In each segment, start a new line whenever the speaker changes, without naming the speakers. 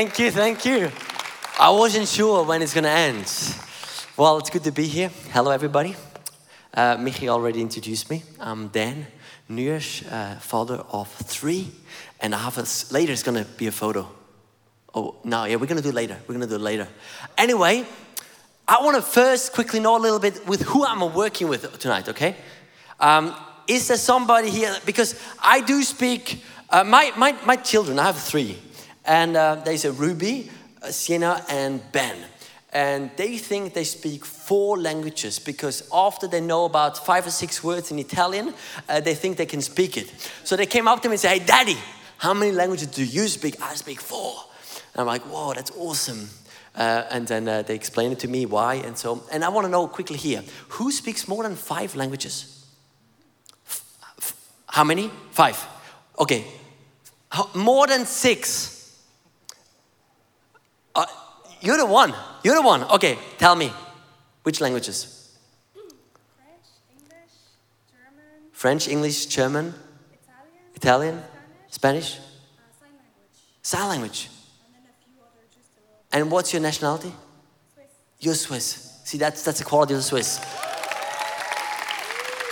Thank you, thank you. I wasn't sure when it's gonna end. Well, it's good to be here. Hello, everybody. Uh, Michi already introduced me. I'm Dan Nuers, uh, father of three, and I have a, later it's gonna be a photo. Oh, no, yeah, we're gonna do it later. We're gonna do it later. Anyway, I wanna first quickly know a little bit with who I'm working with tonight, okay? Um, is there somebody here? Because I do speak, uh, my, my, my children, I have three, and uh, there's a Ruby, Sienna, and Ben. And they think they speak four languages because after they know about five or six words in Italian, uh, they think they can speak it. So they came up to me and said, Hey, Daddy, how many languages do you speak? I speak four. And I'm like, Whoa, that's awesome. Uh, and then uh, they explained it to me why and so. And I want to know quickly here who speaks more than five languages? How many? Five. Okay. More than six. You're the one. You're the one. Okay, tell me. Which languages?
French, English, German.
French, English, German,
Italian.
Italian, Spanish,
uh, sign language.
sign language.
And other.
And what's your nationality?
Swiss.
You're Swiss. See, that's, that's the quality of the Swiss.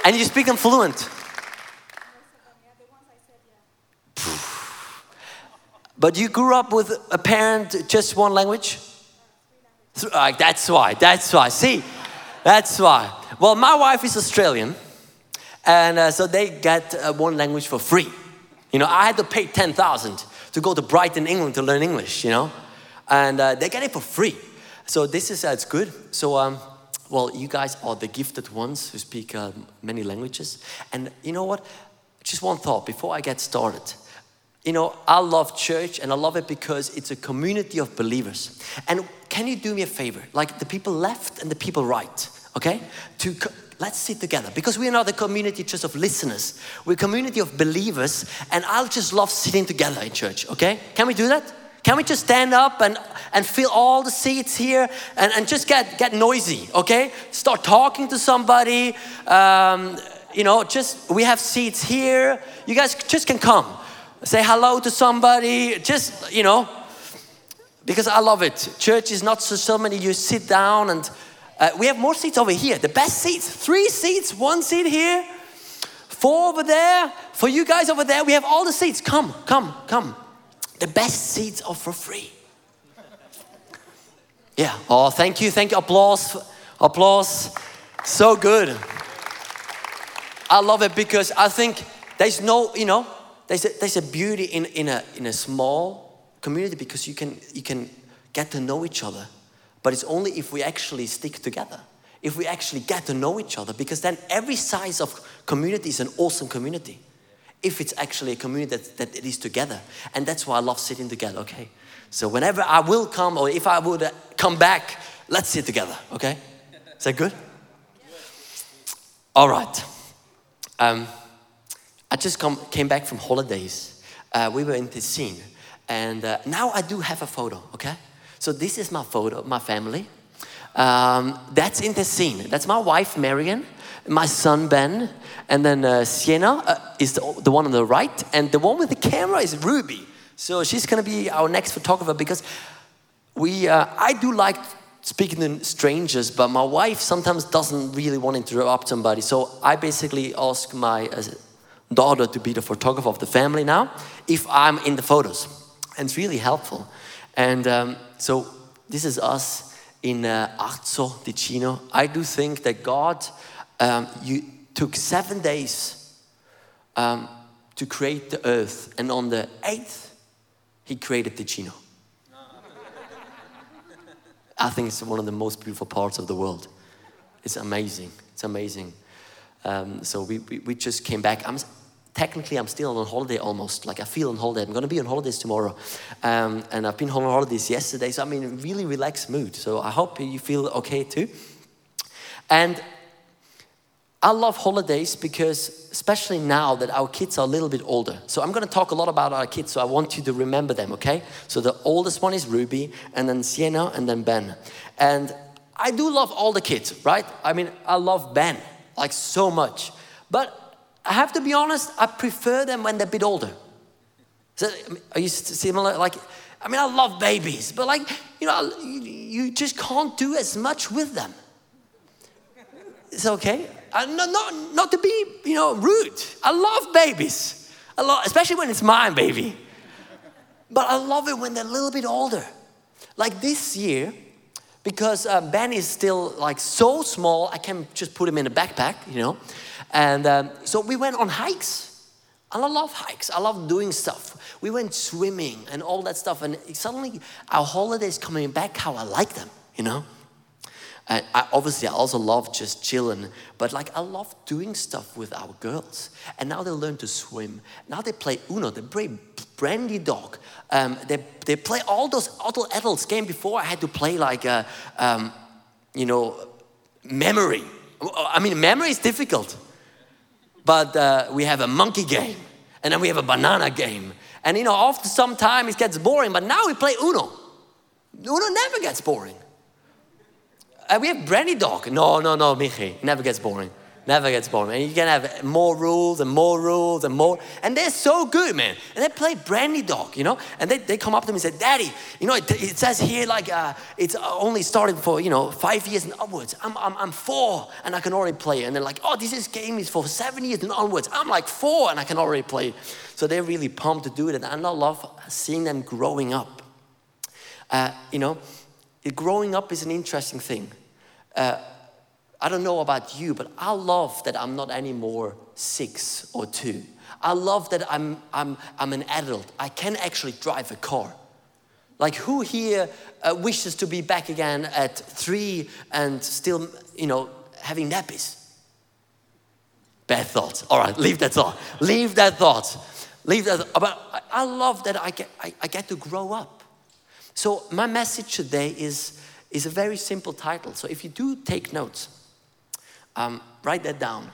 And you speak them fluent. But you grew up with a parent just one language? Uh, that's why, that's why. See, that's why. Well, my wife is Australian, and uh, so they get uh, one language for free. You know, I had to pay 10,000 to go to Brighton, England to learn English, you know, and uh, they get it for free. So this is, uh, it's good. So, um, well, you guys are the gifted ones who speak uh, many languages. And you know what? Just one thought before I get started. You know, I love church and I love it because it's a community of believers. And can you do me a favor? Like the people left and the people right, okay? To co- let's sit together because we're not a community just of listeners. We're a community of believers and I'll just love sitting together in church, okay? Can we do that? Can we just stand up and, and fill all the seats here and, and just get, get noisy, okay? Start talking to somebody. Um, you know, just we have seats here. You guys just can come. Say hello to somebody. Just, you know, because I love it. Church is not so, so many, you sit down and uh, we have more seats over here. The best seats, three seats, one seat here, four over there. For you guys over there, we have all the seats. Come, come, come. The best seats are for free. Yeah. Oh, thank you. Thank you. Applause. Applause. So good. I love it because I think there's no, you know, there's a, there's a beauty in, in, a, in a small community because you can, you can get to know each other. But it's only if we actually stick together, if we actually get to know each other, because then every size of community is an awesome community. If it's actually a community that, that it is together. And that's why I love sitting together, okay? So whenever I will come, or if I would uh, come back, let's sit together, okay? Is that good? All right. Um, I just come, came back from holidays. Uh, we were in Ticino. And uh, now I do have a photo, okay? So this is my photo, my family. Um, that's in Ticino. That's my wife, Marion, my son, Ben, and then uh, Sienna uh, is the, the one on the right, and the one with the camera is Ruby. So she's gonna be our next photographer because we, uh, I do like speaking to strangers, but my wife sometimes doesn't really want to interrupt somebody. So I basically ask my uh, daughter to be the photographer of the family now if I'm in the photos. And it's really helpful. And um, so this is us in uh, Arzo Ticino. I do think that God, um, you took seven days um, to create the earth, and on the eighth, He created Ticino. I think it's one of the most beautiful parts of the world. It's amazing. It's amazing. Um, so we, we, we just came back. I'm, technically, I'm still on holiday almost. Like I feel on holiday. I'm going to be on holidays tomorrow. Um, and I've been on holidays yesterday. So I'm in a really relaxed mood. So I hope you feel okay too. And I love holidays because, especially now that our kids are a little bit older. So, I'm going to talk a lot about our kids, so I want you to remember them, okay? So, the oldest one is Ruby, and then Sienna, and then Ben. And I do love all the kids, right? I mean, I love Ben like so much. But I have to be honest, I prefer them when they're a bit older. So, are you similar? Like, I mean, I love babies, but like, you know, you, just can't do as much with them. It's okay. Uh, not, not, not to be, you know, rude. I love babies. I love, especially when it's my baby. But I love it when they're a little bit older. Like this year, because uh, Ben is still like so small, I can just put him in a backpack, you know. And um, so we went on hikes. I love hikes. I love doing stuff. We went swimming and all that stuff. And suddenly our holidays coming back how I like them, you know. And I, obviously, I also love just chilling, but like I love doing stuff with our girls. And now they learn to swim. Now they play Uno, they play Brändi Dog. Um, they, they play all those other adults game before I had to play like, a, um, you know, memory. I mean, memory is difficult, but uh, we have a monkey game, and then we have a banana game. And you know, after some time it gets boring, but now we play Uno. Uno never gets boring. Uh, we have Brändi Dog. No, no, no, Michi. Never gets boring. Never gets boring. And you can have more rules and more rules and more. And they're so good, man. And they play Brändi Dog, you know? And they, they come up to me and say, Daddy, you know, it, it says here like uh, it's only starting for, you know, five years and upwards. I'm, I'm, I'm four and I can already play. And they're like, oh, this is game is for seven years and onwards. I'm like four and I can already play. So they're really pumped to do it. And I love seeing them growing up. Uh, you know, growing up is an interesting thing. Uh, I don't know about you, but I love that I'm not anymore six or two. I love that I'm, I'm, I'm an adult. I can actually drive a car. Like, who here uh, wishes to be back again at three and still, you know, having nappies? Bad thoughts. All right, leave that thought. Leave that thought. Leave that. But I love that I get, I, I get to grow up. So, my message today is, is a very simple title. So, if you do take notes, um, write that down.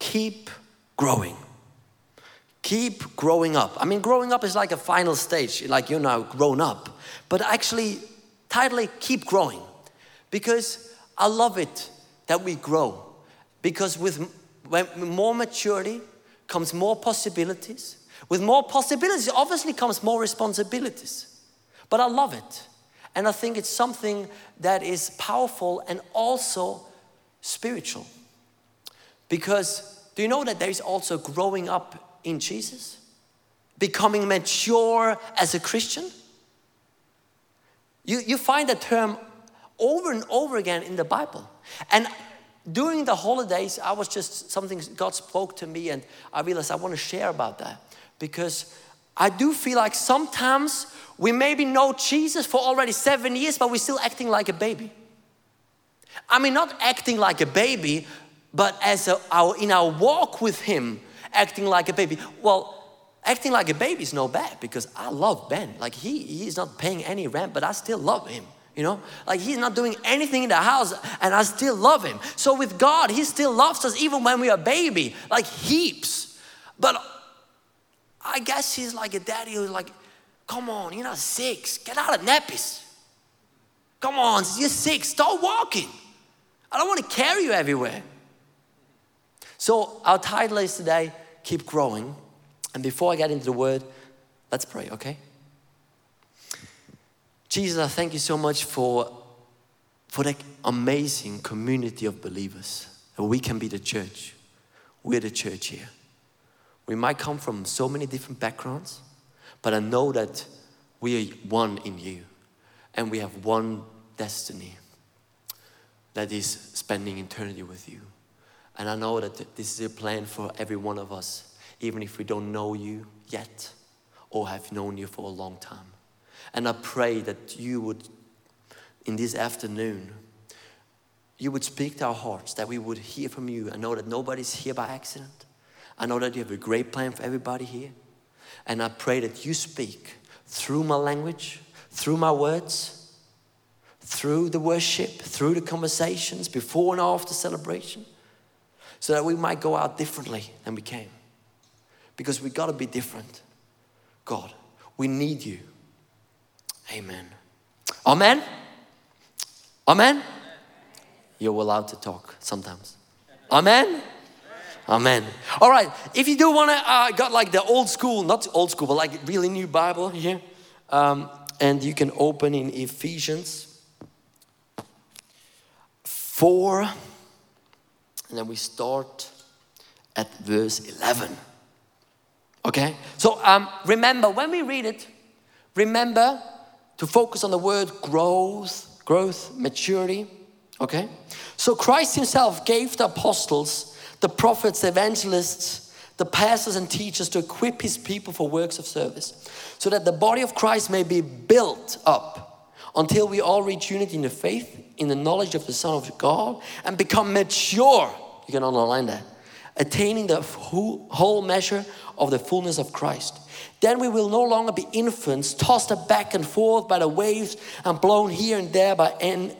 Keep growing. Keep growing up. I mean, growing up is like a final stage, like you're now grown up. But actually, it Keep Growing. Because I love it that we grow. Because with more maturity comes more possibilities. With more possibilities, obviously comes more responsibilities. But I love it. And I think it's something that is powerful and also spiritual. Because do you know that there is also growing up in Jesus? Becoming mature as a Christian? You, you find that term over and over again in the Bible. And during the holidays, I was just something God spoke to me, and I realized I want to share about that because I do feel like sometimes we maybe know Jesus for already seven years, but we're still acting like a baby. I mean, not acting like a baby, but as a, our, in our walk with Him, acting like a baby. Well, acting like a baby is no bad because I love Ben. Like he, he's not paying any rent, but I still love him. You know, like he's not doing anything in the house and I still love him. So with God, he still loves us even when we are baby, like heaps. But I guess he's like a daddy who's like, come on, you're not six, get out of nappies. Come on, you're sick, start walking. I don't want to carry you everywhere. So, our title is today Keep Growing. And before I get into the word, let's pray, okay? Jesus, I thank you so much for, for that amazing community of believers. That we can be the church. We're the church here. We might come from so many different backgrounds, but I know that we are one in you and we have one destiny that is spending eternity with you. And I know that this is a plan for every one of us, even if we don't know you yet or have known you for a long time. And I pray that you would, in this afternoon, you would speak to our hearts, that we would hear from you. I know that nobody's here by accident. I know that you have a great plan for everybody here. And I pray that you speak through my language, through my words, through the worship, through the conversations, before and after celebration so that we might go out differently than we came. Because we got to be different. God, we need you. Amen. Amen. Amen. You're allowed to talk sometimes. Amen. Amen. All right. If you do want to, uh, got like the old school, not old school, but like really new Bible here, um, and you can open in Ephesians four, and then we start at verse eleven. Okay. So um, remember when we read it, remember to focus on the word growth, growth, maturity. Okay. So Christ Himself gave the apostles the prophets, the evangelists, the pastors and teachers to equip his people for works of service, so that the body of Christ may be built up until we all reach unity in the faith, in the knowledge of the Son of God, and become mature. You can underline that. Attaining the whole measure of the fullness of Christ. Then we will no longer be infants, tossed back and forth by the waves and blown here and there by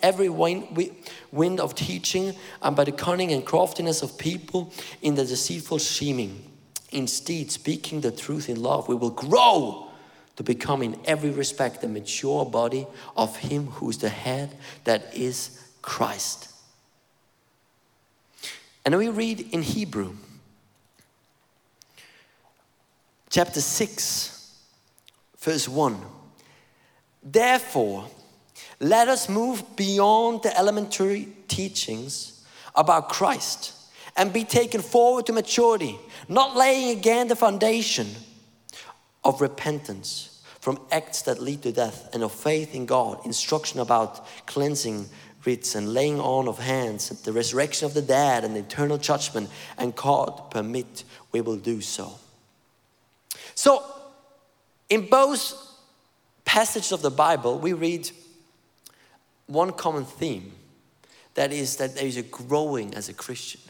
every wind, of teaching and by the cunning and craftiness of people in the deceitful scheming. Instead, speaking the truth in love, we will grow to become in every respect the mature body of Him who is the head, that is Christ. And we read in Hebrew chapter 6, verse 1. Therefore, let us move beyond the elementary teachings about Christ and be taken forward to maturity, not laying again the foundation of repentance from acts that lead to death and of faith in God, instruction about cleansing rites and laying on of hands, the resurrection of the dead and eternal judgment, and God permit we will do so. So, in both passages of the Bible, we read one common theme that is that there is a growing as a Christian,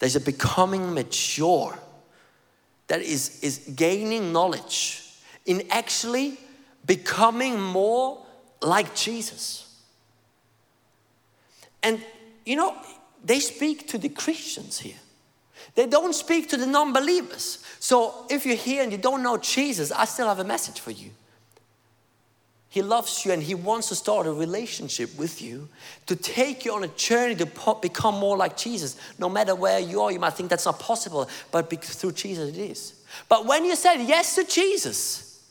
there's a becoming mature, that is, is gaining knowledge in actually becoming more like Jesus. And you know, they speak to the Christians here. They don't speak to the non believers. So if you're here and you don't know Jesus, I still have a message for you. He loves you and He wants to start a relationship with you to take you on a journey to become more like Jesus. No matter where you are, you might think that's not possible, but through Jesus it is. But when you said yes to Jesus,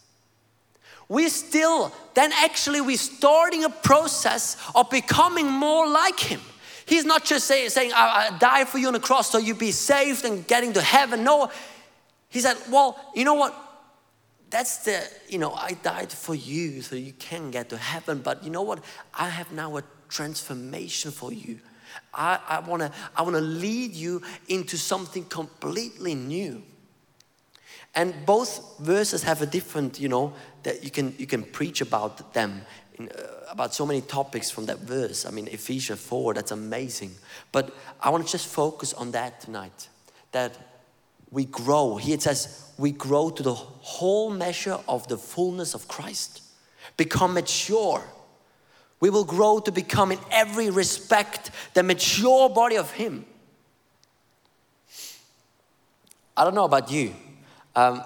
we still, then actually we're starting a process of becoming more like Him. He's not just say, saying, I, I die for you on the cross so you be saved and getting to heaven. No, He said, Well, you know what? That's the, you know, I died for you so you can get to heaven. But you know what? I have now a transformation for you. I, I wanna, I wanna lead you into something completely new. And both verses have a different, you know, that you can, you can preach about them, in, uh, about so many topics from that verse. I mean, Ephesians 4, that's amazing. But I wanna just focus on that tonight. That we grow. Here it says, we grow to the whole measure of the fullness of Christ, become mature. We will grow to become, in every respect, the mature body of Him. I don't know about you, um,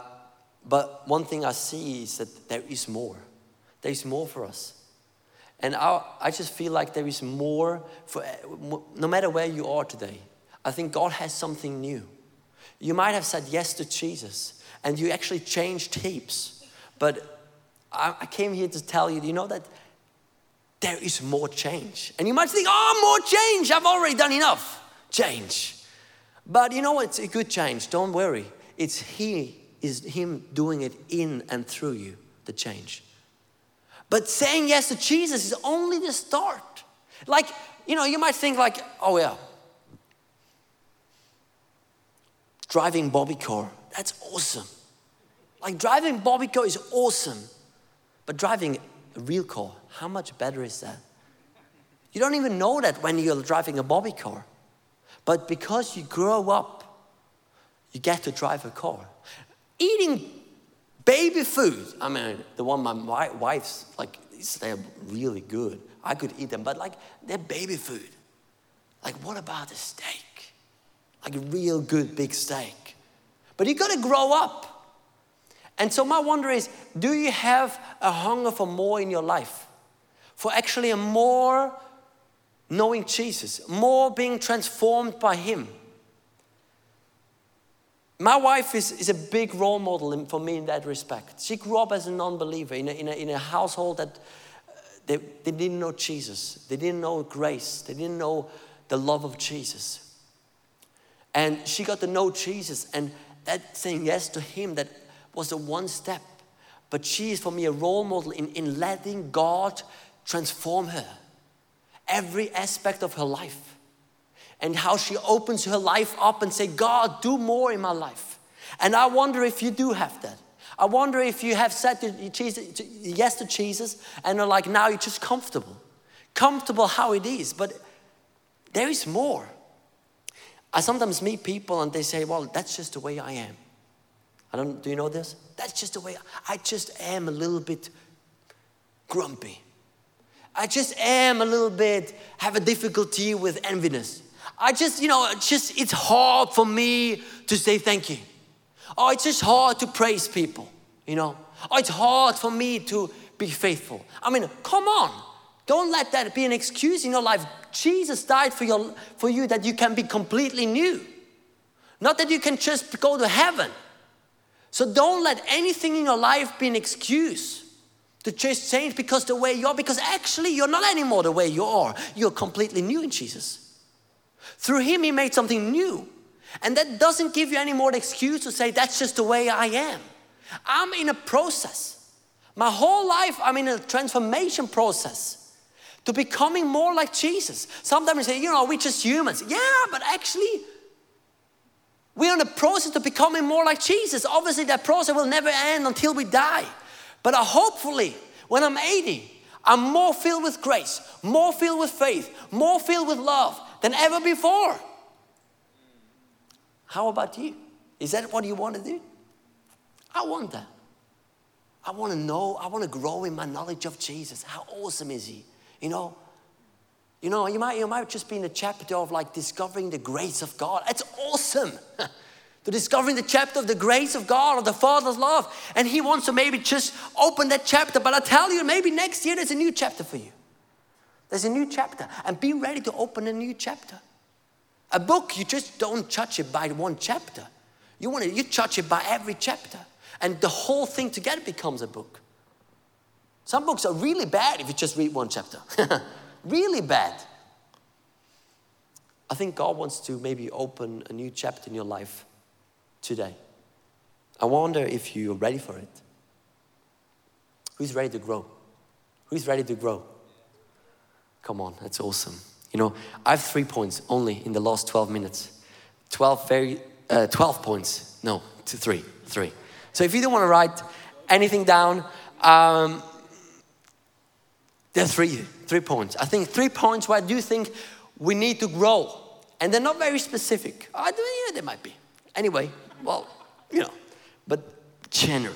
but one thing I see is that there is more. There is more for us. And I, I just feel like there is more for no matter where you are today. I think God has something new. You might have said yes to Jesus and you actually changed heaps. But I, came here to tell you, you know that there is more change. And you might think, oh, more change. I've already done enough change. But you know what? It's a good change. Don't worry. It's He is Him doing it in and through you, the change. But saying yes to Jesus is only the start. Like, you know, you might think like, oh yeah, driving Bobby car. That's awesome. Like driving Bobby car is awesome. But driving a real car, how much better is that? You don't even know that when you're driving a Bobby car. But because you grow up, you get to drive a car. Eating baby food, I mean, the one my wife's like, they're really good. I could eat them, but like, they're baby food. Like, what about a steak? Like a real good big steak. But you gotta grow up. And so, my wonder is do you have a hunger for more in your life? For actually a more knowing Jesus, more being transformed by Him? My wife is, is a big role model for me in that respect. She grew up as a non believer in a, in, a, in a household that uh, they, they didn't know Jesus, they didn't know grace, they didn't know the love of Jesus. And she got to know Jesus, and that saying yes to Him, that was the one step. But she is for me a role model in, in letting God transform her, every aspect of her life, and how she opens her life up and say, God, do more in my life. And I wonder if you do have that. I wonder if you have said to Jesus, to- yes to Jesus and are like now you're just comfortable, comfortable how it is, but there is more. I sometimes meet people and they say, Well, that's just the way I am. I don't, do you know this? That's just the way I just am a little bit grumpy. I just am a little bit, have a difficulty with enviness. I just, you know, just, it's hard for me to say thank you. Oh, it's just hard to praise people, you know. Oh, it's hard for me to be faithful. I mean, come on. Don't let that be an excuse in your life. Jesus died for, your, for you that you can be completely new. Not that you can just go to heaven. So don't let anything in your life be an excuse to just change because the way you are, because actually you're not anymore the way you are. You're completely new in Jesus. Through Him, He made something new. And that doesn't give you any more excuse to say, that's just the way I am. I'm in a process. My whole life, I'm in a transformation process to becoming more like Jesus. Sometimes we say, you know, we're just humans. Yeah, but actually, we're in the process of becoming more like Jesus. Obviously, that process will never end until we die. But uh, hopefully, when I'm 80, I'm more filled with grace, more filled with faith, more filled with love than ever before. How about you? Is that what you want to do? I want that. I want to know, I want to grow in my knowledge of Jesus. How awesome is he? You know, you know, you might, you might just be in a chapter of like discovering the grace of God. It's awesome. to discovering the chapter of the grace of God, of the Father's love. And He wants to maybe just open that chapter. But I tell you, maybe next year there's a new chapter for you. There's a new chapter. And be ready to open a new chapter. A book, you just don't judge it by one chapter. You want to, you judge it by every chapter. And the whole thing together becomes a book. Some books are really bad if you just read one chapter. really bad. I think God wants to maybe open a new chapter in your life today. I wonder if you're ready for it. Who's ready to grow? Who's ready to grow? Come on, that's awesome. You know, I have three points only in the last 12 minutes. 12 very, uh, 12 points. No, two, three, three. So if you don't want to write anything down, um, there are three, three points. I think three points where I do think we need to grow. And they're not very specific. I do, yeah, they might be. Anyway, well, you know, but general.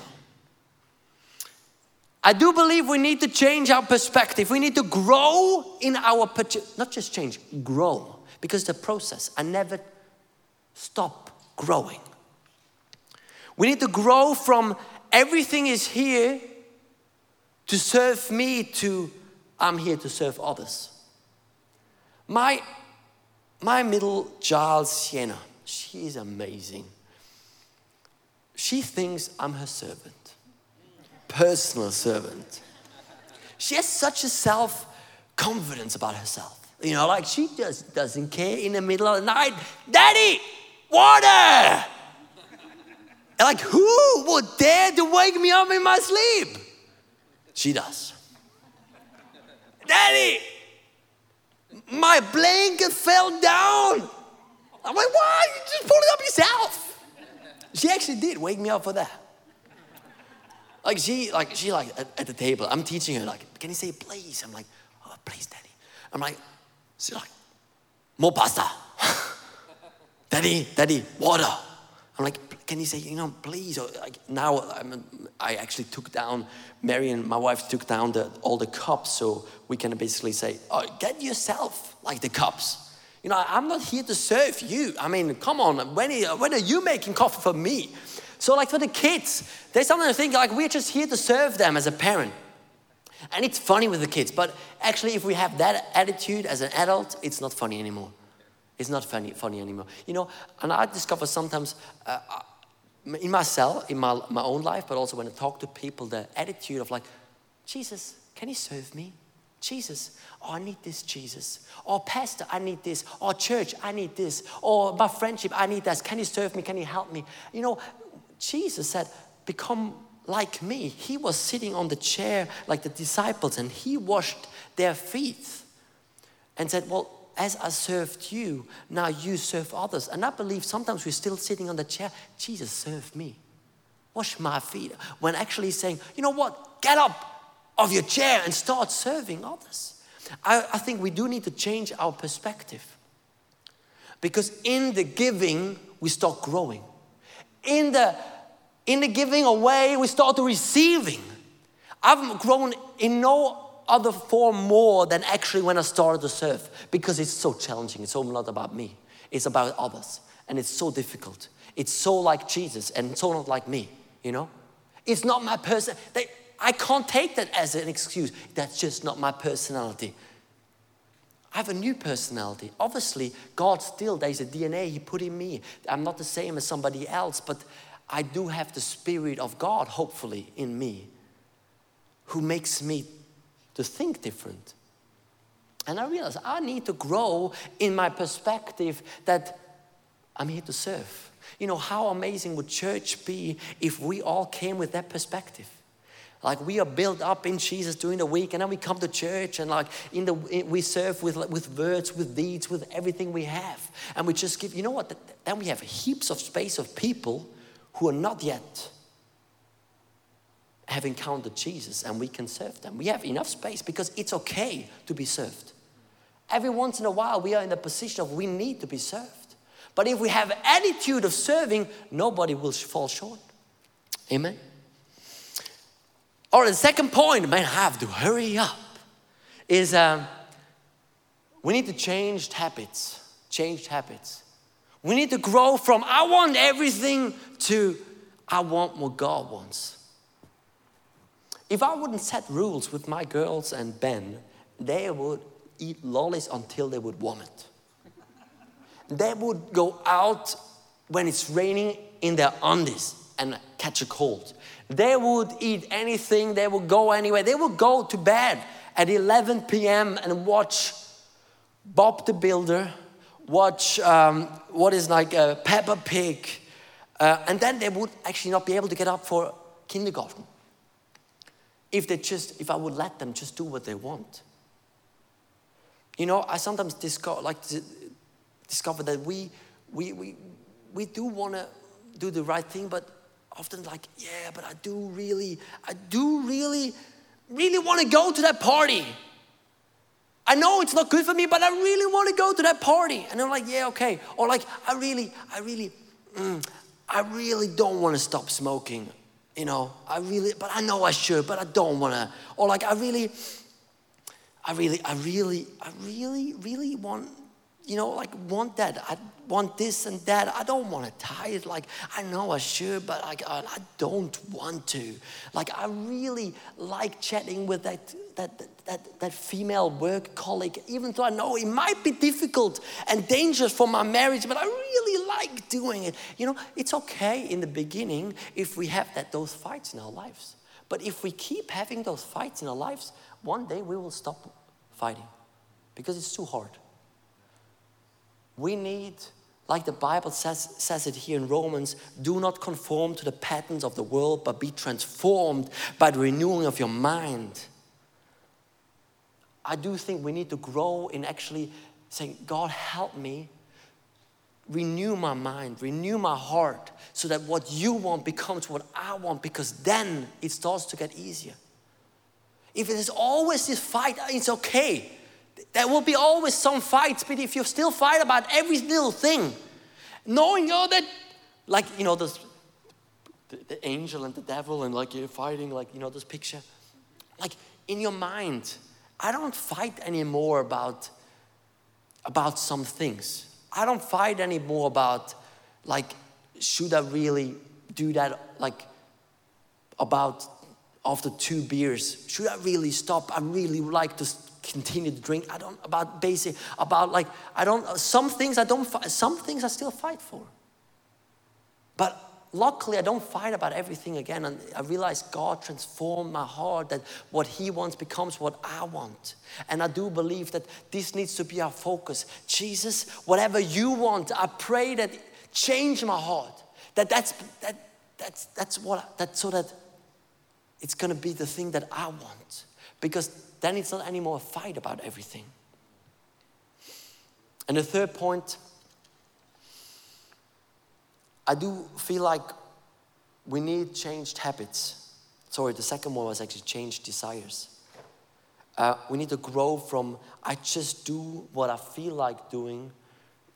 I do believe we need to change our perspective. We need to grow in our, not just change, grow. Because the process, I never stop growing. We need to grow from everything is here to serve me to I'm here to serve others. My, my middle child, Sienna, she is amazing. She thinks I'm her servant, personal servant. She has such a self confidence about herself. You know, like she just doesn't care in the middle of the night, Daddy, water! Like, who would dare to wake me up in my sleep? She does. Daddy, my blanket fell down. I'm like, why? You just pull it up yourself. She actually did wake me up for that. Like she, like she, like at, at the table. I'm teaching her, like, can you say please? I'm like, oh, please, daddy. I'm like, she's like, more pasta. daddy, daddy, water. I'm like, can you say, you know, please? Or like now, I'm, I actually took down, Mary and my wife took down the, all the cups, so we can basically say, oh, get yourself like the cups. You know, I'm not here to serve you. I mean, come on, when are, when are you making coffee for me? So, like for the kids, they sometimes think like we're just here to serve them as a parent. And it's funny with the kids, but actually, if we have that attitude as an adult, it's not funny anymore. It's not funny, funny anymore. You know, and I discover sometimes uh, in myself, in my, my own life, but also when I talk to people, the attitude of like, Jesus, can you serve me? Jesus, oh, I need this, Jesus. Or, Pastor, I need this. Or, church, I need this. Or, my friendship, I need this. Can you serve me? Can you help me? You know, Jesus said, become like me. He was sitting on the chair like the disciples and he washed their feet and said, Well, as I served you, now you serve others. And I believe sometimes we're still sitting on the chair, Jesus, serve me. Wash my feet. When actually saying, you know what? Get up of your chair and start serving others. I, I think we do need to change our perspective. Because in the giving, we start growing. In the, in the giving away, we start receiving. I've grown in no other form more than actually when I started to serve because it's so challenging. It's so not about me, it's about others. And it's so difficult. It's so like Jesus and so not like me, you know? It's not my person. They, I can't take that as an excuse. That's just not my personality. I have a new personality. Obviously, God still, there's a DNA He put in me. I'm not the same as somebody else, but I do have the Spirit of God, hopefully, in me, who makes me to think different. And I realized I need to grow in my perspective that I'm here to serve. You know, how amazing would church be if we all came with that perspective? Like we are built up in Jesus during the week, and then we come to church, and like in the we serve with with words, with deeds, with everything we have, and we just give. You know what? Then we have heaps of space of people who are not yet have encountered Jesus and we can serve them. We have enough space because it's okay to be served. Every once in a while, we are in the position of we need to be served. But if we have attitude of serving, nobody will fall short. Amen. Or the second point, man, I have to hurry up, is um, we need to change habits. Change habits. We need to grow from I want everything to I want what God wants. If I wouldn't set rules with my girls and Ben, they would eat lollies until they would vomit. They would go out when it's raining in their undies and catch a cold. They would eat anything, they would go anywhere. They would go to bed at 11 p.m. and watch Bob the Builder, watch um, what is like a Peppa Pig, uh, and then they would actually not be able to get up for kindergarten if they just if i would let them just do what they want. You know i sometimes discover like discover that we we we, we do want to do the right thing but often like yeah but i do really i do really really want to go to that party. I know it's not good for me but i really want to go to that party. And i'm like yeah okay. Or like i really i really mm, i really don't want to stop smoking you know, I really, but I know I should, but I don't want to. Or like, I really, I really, I really, I really, really want, you know, like want that. I want this and that. I don't want to tithe. Like, I know I should, but I, I don't want to. Like, I really like chatting with that, that, that, that female work colleague, even though I know it might be difficult and dangerous for my marriage, but I really like doing it. You know, it's okay in the beginning if we have that those fights in our lives. But if we keep having those fights in our lives, one day we will stop fighting because it's too hard. We need, like the Bible says, says it here in Romans, do not conform to the patterns of the world, but be transformed by the renewing of your mind. I do think we need to grow in actually saying, God, help me renew my mind, renew my heart, so that what you want becomes what I want, because then it starts to get easier. If it is always this fight, it's okay. There will be always some fights, but if you still fight about every little thing, knowing know, that, like, you know, this, the, the angel and the devil, and like you're fighting, like, you know, this picture, like in your mind, I don't fight anymore about, about some things I don't fight anymore about like, should I really do that? Like, about after two beers, should I really stop? I really like to continue to drink. I don't about basic about like I don't uh, some things I don't some things I still fight for. But luckily, I don't fight about everything again. And I realize God transformed my heart, that what He wants becomes what I want. And I do believe that this needs to be our focus. Jesus, whatever you want, I pray that change my heart. That that's, that, that's, that's what, that so that it's going to be the thing that I want. Because then it's not anymore a fight about everything. And the third point, I do feel like we need changed habits. Sorry, the second one was actually changed desires. Uh, we need to grow from I just do what I feel like doing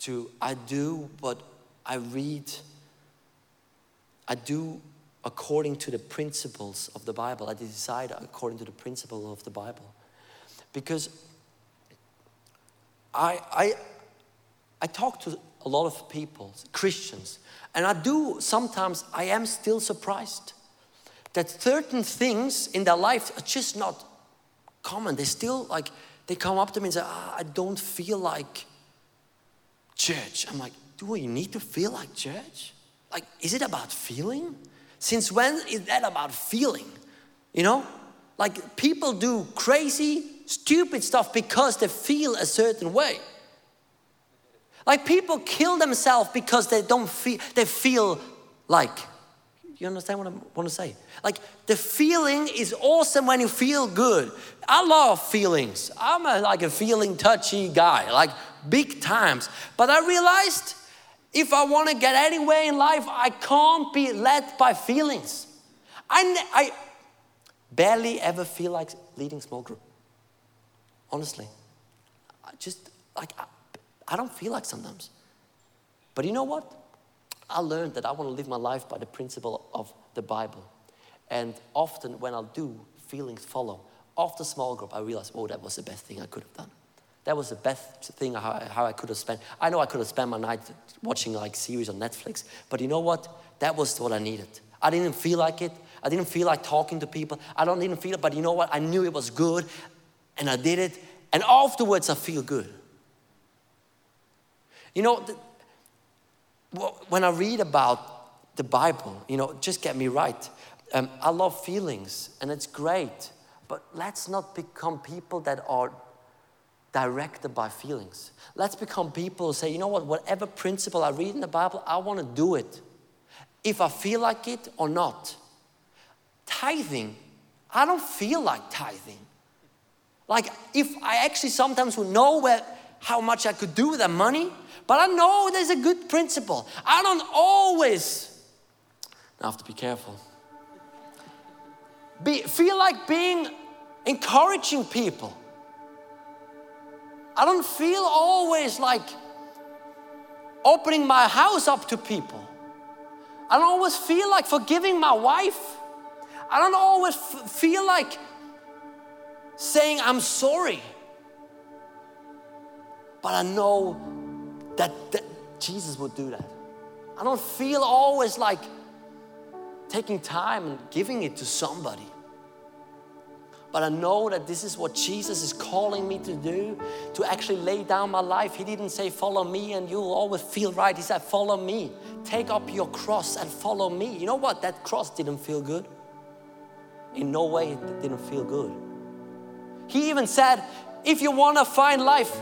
to I do what I read. I do according to the principles of the Bible. I decide according to the principle of the Bible. Because I, I, I talk to a lot of people, Christians, and I do sometimes, I am still surprised that certain things in their life are just not common. They still like, they come up to me and say, ah, I don't feel like church. I'm like, do you need to feel like church? Like, is it about feeling? Since when is that about feeling? You know? Like, people do crazy, stupid stuff because they feel a certain way. Like people kill themselves because they don't feel they feel like you understand what I want to say? Like the feeling is awesome when you feel good. I love feelings. I'm a, like a feeling touchy guy, like big times. But I realized if I want to get anywhere in life, I can't be led by feelings. I, I barely ever feel like leading small group. Honestly, I just like I don't feel like sometimes. But you know what? I learned that I want to live my life by the principle of the Bible. And often when I do, feelings follow. After small group, I realized, oh, that was the best thing I could have done. That was the best thing how, how I could have spent. I know I could have spent my night watching like series on Netflix, but you know what? That was what I needed. I didn't feel like it. I didn't feel like talking to people. I don't even feel it, but you know what? I knew it was good, and I did it. And afterwards, I feel good. You know, the, when I read about the Bible, you know, just get me right. Um, I love feelings and it's great, but let's not become people that are directed by feelings. Let's become people who say, you know what, whatever principle I read in the Bible, I want to do it. If I feel like it or not. Tithing, I don't feel like tithing. Like if I actually sometimes would know where how much I could do with that money, but I know there's a good principle. I don't always, I have to be careful, be, feel like being encouraging people. I don't feel always like opening my house up to people. I don't always feel like forgiving my wife. I don't always feel like saying I'm sorry. But I know that, that Jesus would do that. I don't feel always like taking time and giving it to somebody. But I know that this is what Jesus is calling me to do to actually lay down my life. He didn't say, Follow me and you'll always feel right. He said, Follow me. Take up your cross and follow me. You know what? That cross didn't feel good. In no way it didn't feel good. He even said, If you want to find life,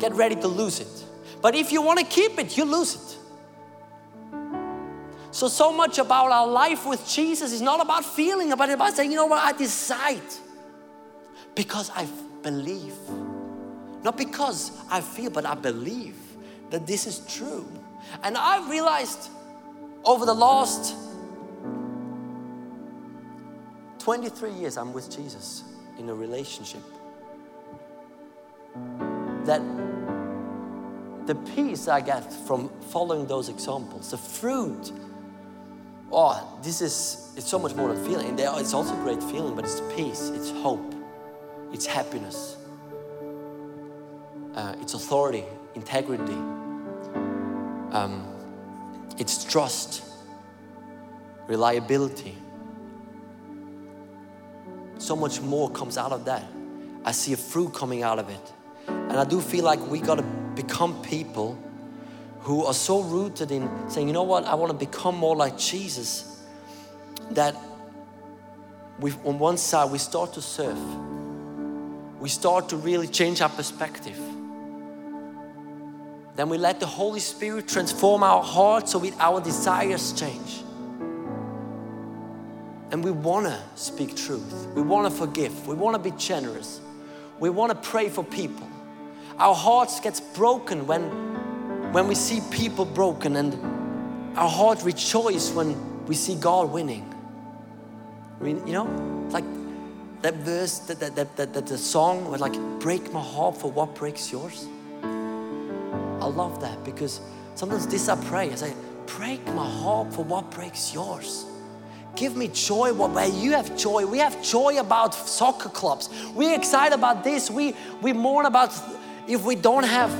get ready to lose it. But if you want to keep it, you lose it. So, so much about our life with Jesus is not about feeling, but about saying, you know what, I decide because I believe. Not because I feel, but I believe that this is true. And I've realized over the last 23 years I'm with Jesus in a relationship that the peace I get from following those examples, the fruit. Oh, this is, it's so much more than feeling. It's also great feeling, but it's peace, it's hope, it's happiness, uh, it's authority, integrity, um, it's trust, reliability. So much more comes out of that. I see a fruit coming out of it. And I do feel like we got to become people who are so rooted in saying, you know what, I want to become more like Jesus, that we, on one side we start to serve, we start to really change our perspective. Then we let the Holy Spirit transform our hearts so we, our desires change. And we want to speak truth. We want to forgive. We want to be generous. We want to pray for people. Our hearts gets broken when, when we see people broken and our heart rejoices when we see God winning. I mean, you know, like that verse, that, that, that, that, the song was like, break my heart for what breaks yours. I love that because sometimes this I pray. I say, break my heart for what breaks yours. Give me joy where you have joy. We have joy about soccer clubs. We're excited about this. We, we mourn about if we don't have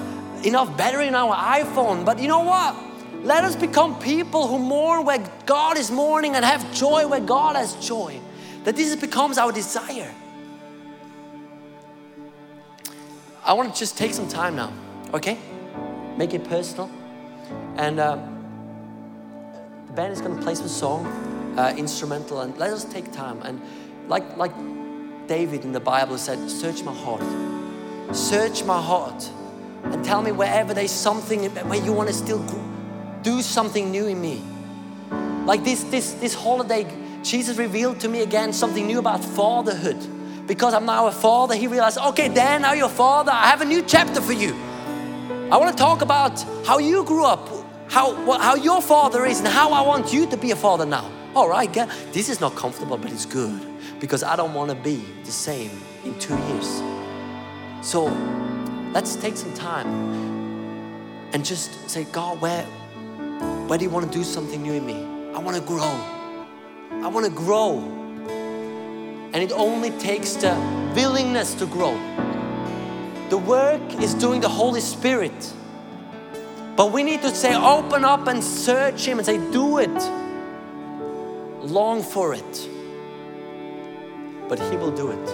enough battery in our iPhone. But you know what? Let us become people who mourn where God is mourning and have joy where God has joy. That this becomes our desire. I want to just take some time now, okay? Make it personal. And uh, the band is going to play some song, uh, instrumental, and let us take time. And like, like David in the Bible said, search my heart. Search my heart. And tell me wherever there's something where you want to still do something new in me. Like this, this, this holiday, Jesus revealed to me again something new about fatherhood. Because I'm now a father, he realized, okay, Dan, now you're a father. I have a new chapter for you. I want to talk about how you grew up, how, how your father is, and how I want you to be a father now. All right, this is not comfortable, but it's good because I don't want to be the same in two years. So let's take some time and just say, God, where, where do you want to do something new in me? I want to grow. I want to grow. And it only takes the willingness to grow. The work is doing the Holy Spirit. But we need to say, open up and search Him and say, do it. Long for it. But He will do it.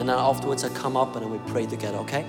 And then afterwards, I come up and we pray together, okay?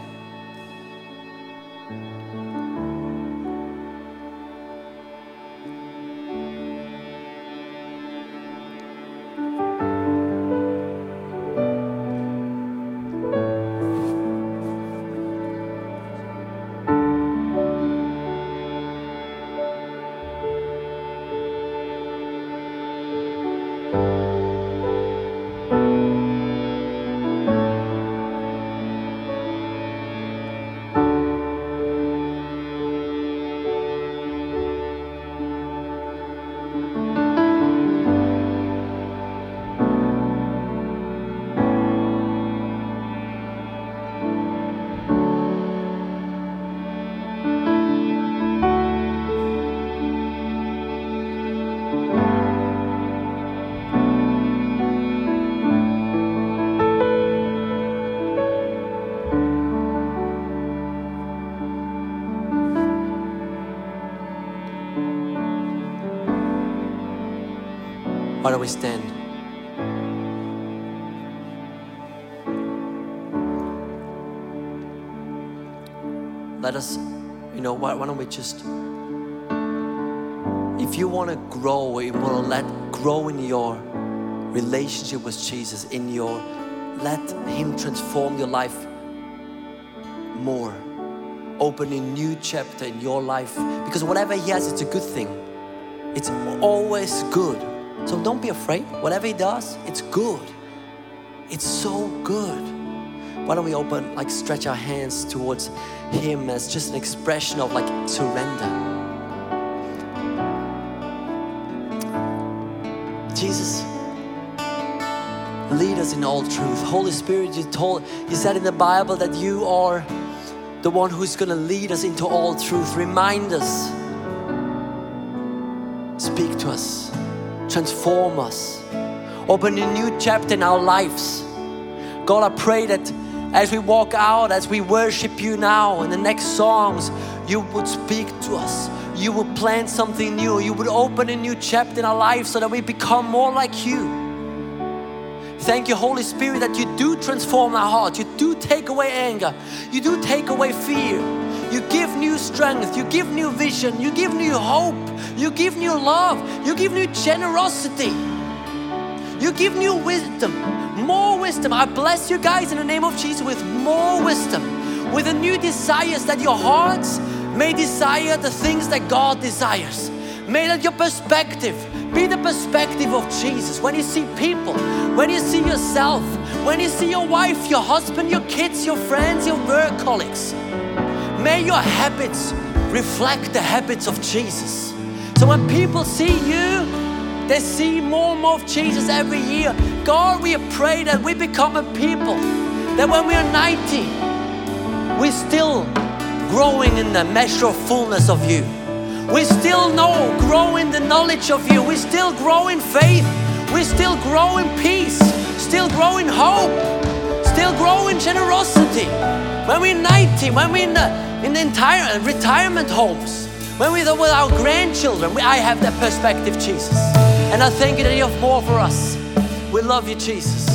Why don't we stand? Let us, you know, why, why don't we just, if you want to grow, you want to let grow in your relationship with Jesus, in your, let Him transform your life more. Open a new chapter in your life because whatever He has, it's a good thing. It's always good. So don't be afraid. Whatever He does, it's good. It's so good. Why don't we open, like, stretch our hands towards Him as just an expression of like surrender? Jesus, lead us in all truth. Holy Spirit, you told, you said in the Bible that you are the one who's going to lead us into all truth. Remind us. Speak to us transform us. Open a new chapter in our lives. God, I pray that as we walk out, as we worship you now in the next songs, you would speak to us. You would plant something new. You would open a new chapter in our lives so that we become more like you. Thank you, Holy Spirit, that you do transform our heart. You do take away anger. You do take away fear. You give new strength, you give new vision, you give new hope, you give new love, you give new generosity. You give new wisdom, more wisdom. I bless you guys in the name of Jesus with more wisdom, with a new desires that your hearts may desire the things that God desires. May that your perspective be the perspective of Jesus. When you see people, when you see yourself, when you see your wife, your husband, your kids, your friends, your work colleagues, may your habits reflect the habits of Jesus. So when people see you, they see more and more of Jesus every year. God, we pray that we become a people that when we are 90, we're still growing in the measure of fullness of you. We still know, grow in the knowledge of you. We still grow in faith. We still grow in peace. Still grow in hope. Still grow in generosity. When we're 90, when we're in the, in the entire retirement homes, when we're with our grandchildren, we, I have that perspective, Jesus. And I thank you that you have more for us. We love you, Jesus.